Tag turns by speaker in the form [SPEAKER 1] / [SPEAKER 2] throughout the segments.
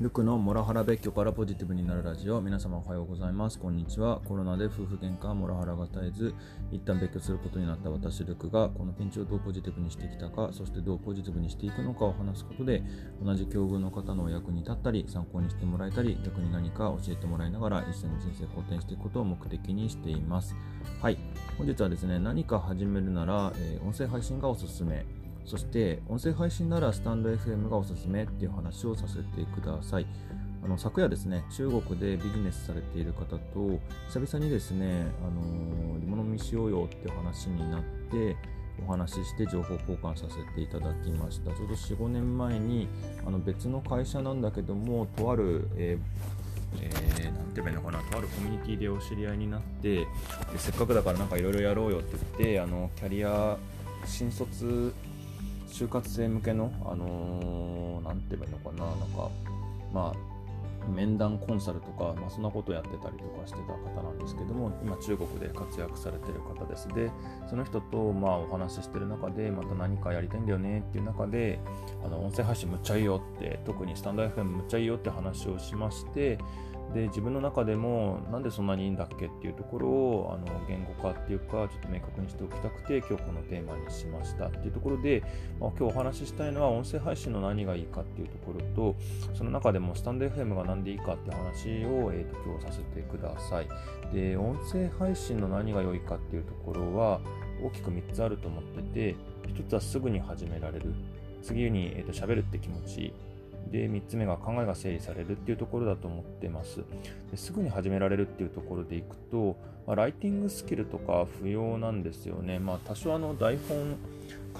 [SPEAKER 1] ルクのモラハラ別居からポジティブになるラジオ。皆様おはようございます。こんにちは。コロナで夫婦喧嘩モラハラが絶えず一旦別居することになった私ルクがこのピンチをどうポジティブにしてきたかそしてどうポジティブにしていくのかを話すことで同じ境遇の方のお役に立ったり参考にしてもらえたり逆に何か教えてもらいながら一緒に人生を好転していくことを目的にしています。はい。本日はですね何か始めるなら、えー、音声配信がおすすめ。そして音声配信ならスタンド FM がおすすめっていう話をさせてください。あの昨夜ですね、中国でビジネスされている方と久々にですね、あのリモ飲みしようよっていう話になってお話しして情報交換させていただきました。ちょうど4、5年前にあの別の会社なんだけども、とある、えーえー、なんて言えばいいのかな、とあるコミュニティでお知り合いになって、せっかくだからなんかいろいろやろうよって言って、あのキャリア新卒就活生向けの、あのー、て言えばいいのかな、なんか、まあ、面談コンサルとか、まあ、そんなことやってたりとかしてた方なんですけども、今中国で活躍されてる方です。で、その人とまあお話ししてる中で、また何かやりたいんだよねっていう中で、あの音声配信むっちゃいいよって、特にスタンド FM むっちゃいいよって話をしまして、で自分の中でもなんでそんなにいいんだっけっていうところをあの言語化っていうかちょっと明確にしておきたくて今日このテーマにしましたっていうところで、まあ、今日お話ししたいのは音声配信の何がいいかっていうところとその中でもスタンド FM が何でいいかって話を、えー、と今日させてください。で音声配信の何が良いかっていうところは大きく3つあると思ってて1つはすぐに始められる。次に、えー、と喋るって気持ち。で、3つ目が考えが整理されるっていうところだと思ってます。ですぐに始められるっていうところでいくと、まあ、ライティングスキルとか不要なんですよね。まあ、多少あの台本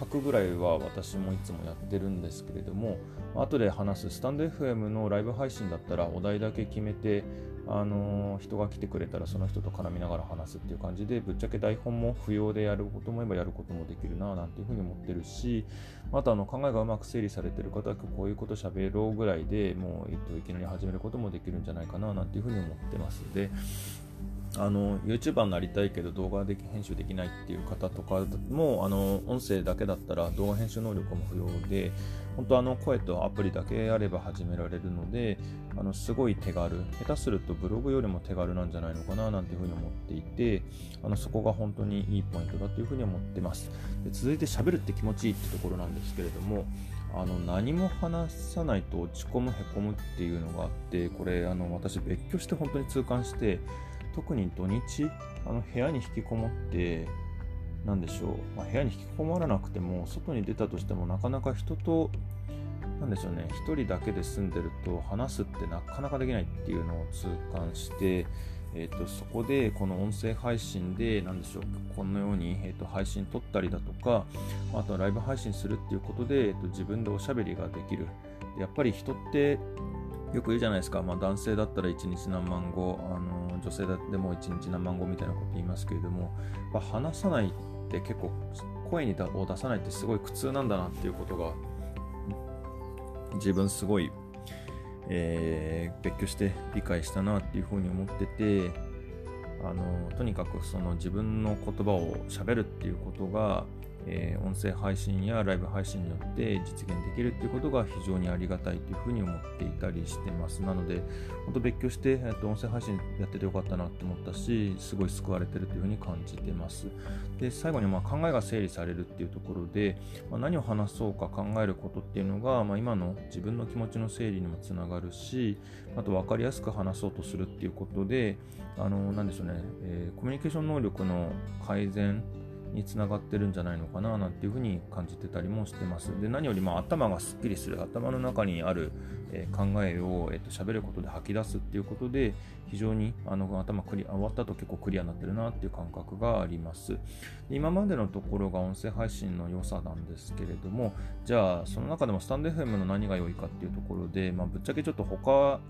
[SPEAKER 1] 書くぐらいは私もいつもやってるんですけれども、後で話すスタンド FM のライブ配信だったらお題だけ決めて、あの人が来てくれたらその人と絡みながら話すっていう感じでぶっちゃけ台本も不要でやることも思えばやることもできるななんていうふうに思ってるしまたあの考えがうまく整理されてる方はこういうこと喋ろうぐらいでもう、えっと、いきなり始めることもできるんじゃないかななんていうふうに思ってます。であの YouTuber になりたいけど動画で編集できないっていう方とかもあの音声だけだったら動画編集能力も不要で本当あの声とアプリだけあれば始められるのであのすごい手軽。下手するとブログよりも手軽なんじゃないのかななんていうふうに思っていてあのそこが本当にいいポイントだというふうに思ってます。で続いて喋るって気持ちいいってところなんですけれどもあの何も話さないと落ち込むへこむっていうのがあってこれあの私別居して本当に痛感して特に土日あの部屋に引きこもって何でしょう、まあ、部屋に引きこもらなくても外に出たとしてもなかなか人と何でしょうね。1人だけで住んでると話すってなかなかできないっていうのを痛感してえーと、そこでこの音声配信で何でしょう。このように、えーと、配信撮ったりだとかあとはライブ配信するっていうことで、えーと、と自分でおしゃべりができる。やっぱり人ってよく言うじゃないですか、まあ、男性だったら1日何万語あの女性でも1日何万語みたいなこと言いますけれどもま話さないって結構声にを出さないってすごい苦痛なんだなっていうことが自分すごい、えー、別居して理解したなっていうふうに思っててあのとにかくその自分の言葉をしゃべるっていうことがえー、音声配信やライブ配信によって実現できるっていうことが非常にありがたいというふうに思っていたりしてます。なので、本当別居して、えー、と音声配信やっててよかったなって思ったし、すごい救われてるというふうに感じてます。で、最後にまあ考えが整理されるっていうところで、まあ、何を話そうか考えることっていうのが、まあ、今の自分の気持ちの整理にもつながるし、あと分かりやすく話そうとするっていうことで、あの、なんでしょうね、えー、コミュニケーション能力の改善につながってるんじゃないのかななんていうふうに感じてたりもしてます。で何よりも頭がすっきりする頭の中にある、えー、考えを、えーと、喋ることで吐き出すっていうことで非常にあの頭クリ終わった後結構クリアになってるなっていう感覚があります。今までのところが音声配信の良さなんですけれどもじゃあその中でもスタンド FM の何が良いかっていうところで、まあ、ぶっちゃけちょっと他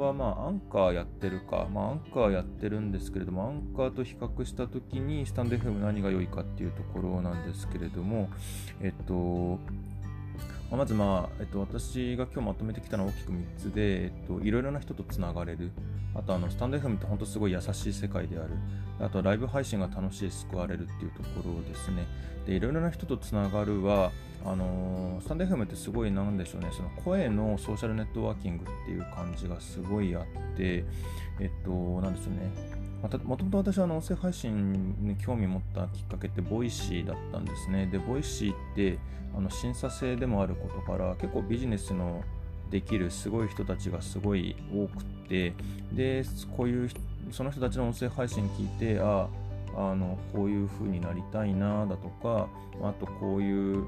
[SPEAKER 1] はまあアンカーやってるか、まあアンカーやってるんですけれども、アンカーと比較した時にスタンド FM 何が良いかっていうところなんですけれども、えっと、まず、まあえっと、私が今日まとめてきたのは大きく3つで、えっと、いろいろな人とつながれる。あとあの、スタンド FM って本当すごい優しい世界である。あと、ライブ配信が楽しい、救われるっていうところですね。で、いろいろな人とつながるは、あのー、スタンド FM ってすごいなんでしょうね、その声のソーシャルネットワーキングっていう感じがすごいあって、えっと、なんでしょうね。もともと私は音声配信に興味を持ったきっかけってボイシーだったんですね。で、ボイシーってあの審査制でもあることから結構ビジネスのできるすごい人たちがすごい多くて、で、こういうその人たちの音声配信聞いて、ああのこういう風になりたいなだとか、あとこういう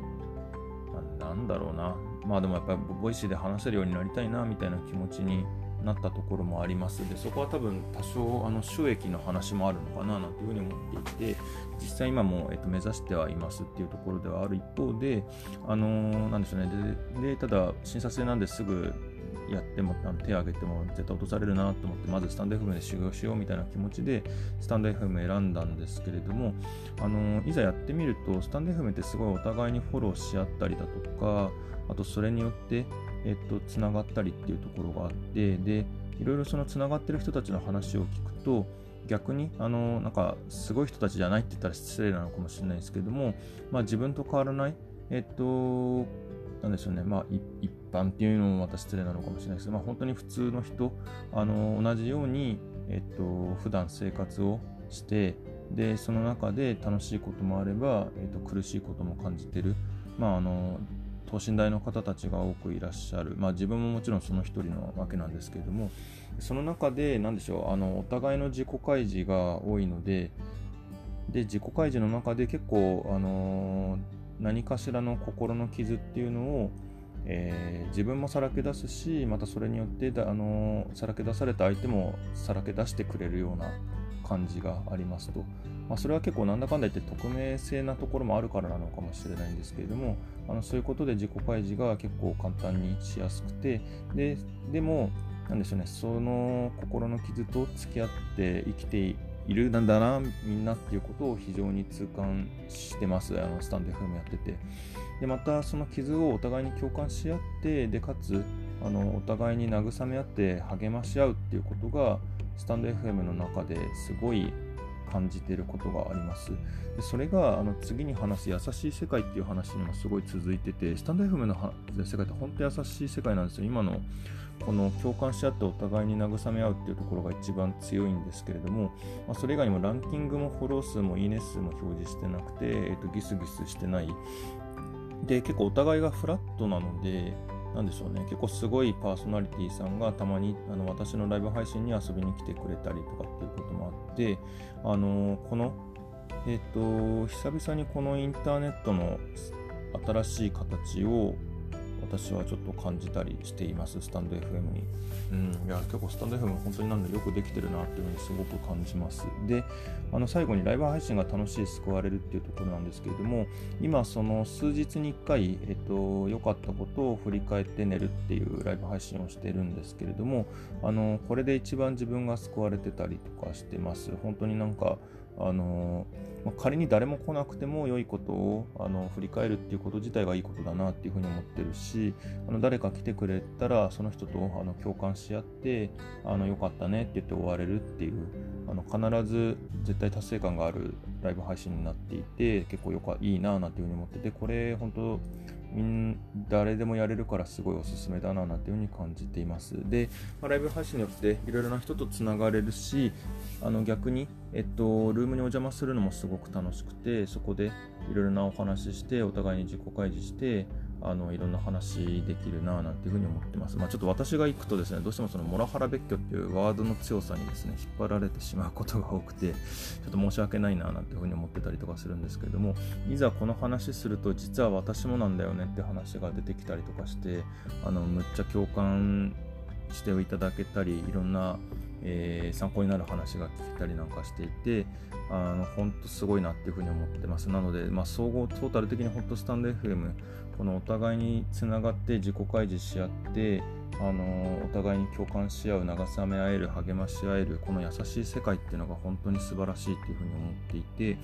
[SPEAKER 1] なんだろうな、まあでもやっぱりボイシーで話せるようになりたいなみたいな気持ちになったところもあります。でそこは多分多少あの収益の話もあるのかななんていうふうに思っていて実際今も、えっと、目指してはいますっていうところではある一方であのー、なんでしょうね。でただ審査制なんですぐやっても手を挙げても絶対落とされるなと思ってまずスタンド FM で修行しようみたいな気持ちでスタンド FM 選んだんですけれどもあのいざやってみるとスタンド FM ってすごいお互いにフォローし合ったりだとかあとそれによってえっと、つながったりっていうところがあって、で、いろいろそのつながってる人たちの話を聞くと、逆に、あの、なんか、すごい人たちじゃないって言ったら失礼なのかもしれないですけども、まあ自分と変わらない、えっと、なんでしょうね、まあ一般っていうのもまた失礼なのかもしれないですけど、まあ本当に普通の人、あの、同じように、えっと、普段生活をして、で、その中で楽しいこともあれば、えっと、苦しいことも感じてる。まあ、あの、等身大の方たちが多くいらっしゃる、まあ、自分ももちろんその一人なわけなんですけれども。その中で何でしょうあのお互いの自己開示が多いのでで自己開示の中で結構、あの何かしらの心の傷っていうのを、えー、自分もさらけ出すしまたそれによってだ、あのさらけ出された相手もさらけ出してくれるような感じがありますと。まあ、それは結構なんだかんだ言って匿名性なところもあるからなのかもしれないんですけれどもあのそういうことで自己開示が結構簡単にしやすくてででもなんでしょうねその心の傷と付き合って生きているなんだなみんなっていうことを非常に痛感してますあのスタンド FM やっててでまたその傷をお互いに共感し合ってでかつあのお互いに慰め合って励まし合うっていうことがスタンド FM の中ですごい感じてることがあります。でそれがあの次に話す優しい世界っていう話にもすごい続いてて、スタンド FM の世界って本当に優しい世界なんですよ。今のこの共感し合ってお互いに慰め合うっていうところが一番強いんですけれども、まあ、それ以外にもランキングもフォロー数もいいね数も表示してなくて、えー、とギスギスしてない。で、結構お互いがフラットなので、なんでしょうね、結構すごいパーソナリティーさんがたまにあの私のライブ配信に遊びに来てくれたりとかっていうこともあって、あのこの、えっ、ー、と、久々にこのインターネットの新しい形を私はちょっと感じたりしています、スタンド FM に。うん、いや、結構スタンド FM 本当になんでよくできてるなっていうふうにすごく感じます。で、あの最後にライブ配信が楽しい、救われるっていうところなんですけれども、今、その数日に1回、えっと、良かったことを振り返って寝るっていうライブ配信をしてるんですけれども、あの、これで一番自分が救われてたりとかしてます。本当になんか、あのまあ、仮に誰も来なくても良いことをあの振り返るっていうこと自体がいいことだなっていうふうに思ってるしあの誰か来てくれたらその人とあの共感し合ってあのよかったねって言って終われるっていうあの必ず絶対達成感があるライブ配信になっていて結構よかいいななんていうふうに思っててこれ本当みん誰でもやれるからすごいおすすめだななんていうふうに感じています。で、まあ、ライブ配信によっていろいろな人とつながれるし、あの逆に、えっと、ルームにお邪魔するのもすごく楽しくて、そこでいろいろなお話しして、お互いに自己開示して、あのいろんな話できるななんていうふうに思ってます。まあ、ちょっと私が行くとですね、どうしてもそのモラハラ別居っていうワードの強さにですね、引っ張られてしまうことが多くて、ちょっと申し訳ないななんていうふうに思ってたりとかするんですけれども、いざこの話すると、実は私もなんだよねって話が出てきたりとかして、あのむっちゃ共感していただけたり、いろんなえー、参考になる話が聞けたりなんかしていて、あの本当すごいなっていうふうに思ってます。なので、まあ、総合トータル的にホットスタンド FM、このお互いにつながって自己開示し合って、あのお互いに共感し合う慰め合える励まし合えるこの優しい世界っていうのが本当に素晴らしいっていうふうに思っていて、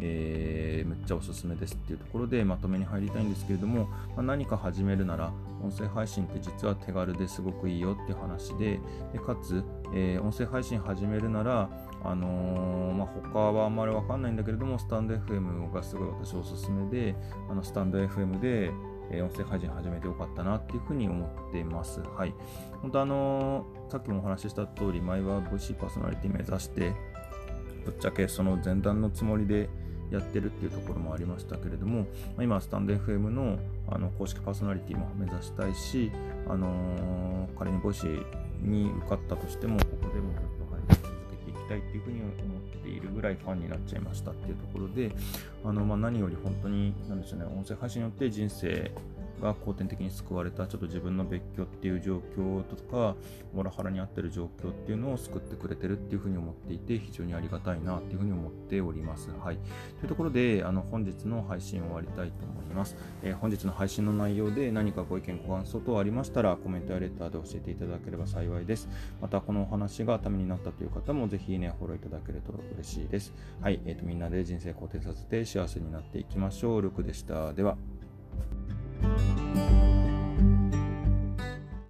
[SPEAKER 1] えー、めっちゃおすすめですっていうところでまとめに入りたいんですけれども、まあ、何か始めるなら音声配信って実は手軽ですごくいいよって話ででかつ、えー、音声配信始めるならあのー、まあ、他はあんまりわかんないんだけれども、スタンド FM がすごい私おすすめで、あのスタンド FM で、え音声配信始めてよかったなっていうふうに思っています。はい。本当あのー、さっきもお話しした通り、前は VC パーソナリティ目指して、ぶっちゃけその前段のつもりでやってるっていうところもありましたけれども、ま今、スタンド FM のあの公式パーソナリティも目指したいし、あのー、仮に VC に受かったとしても、ここでもずっと配信続けていきたいっていうふうに思っているぐらいファンになっちゃいましたっていうところで、あのまあ、何より本当に、なんでしょうね、音声配信によって人生が後天的に救われたちょっと自分の別居っていう状況とかモラハラに遭ってる状況っていうのを救ってくれてるっていうふうに思っていて非常にありがたいなっていうふうに思っております。はい、というところであの本日の配信を終わりたいと思います、えー、本日の配信の内容で何かご意見ご感想等ありましたらコメントやレターで教えていただければ幸いです。またこのお話がためになったという方もぜひねフォローいただけると嬉しいです。はい、えーと、みんなで人生肯定させて幸せになっていきましょう。ルクでした。では。Música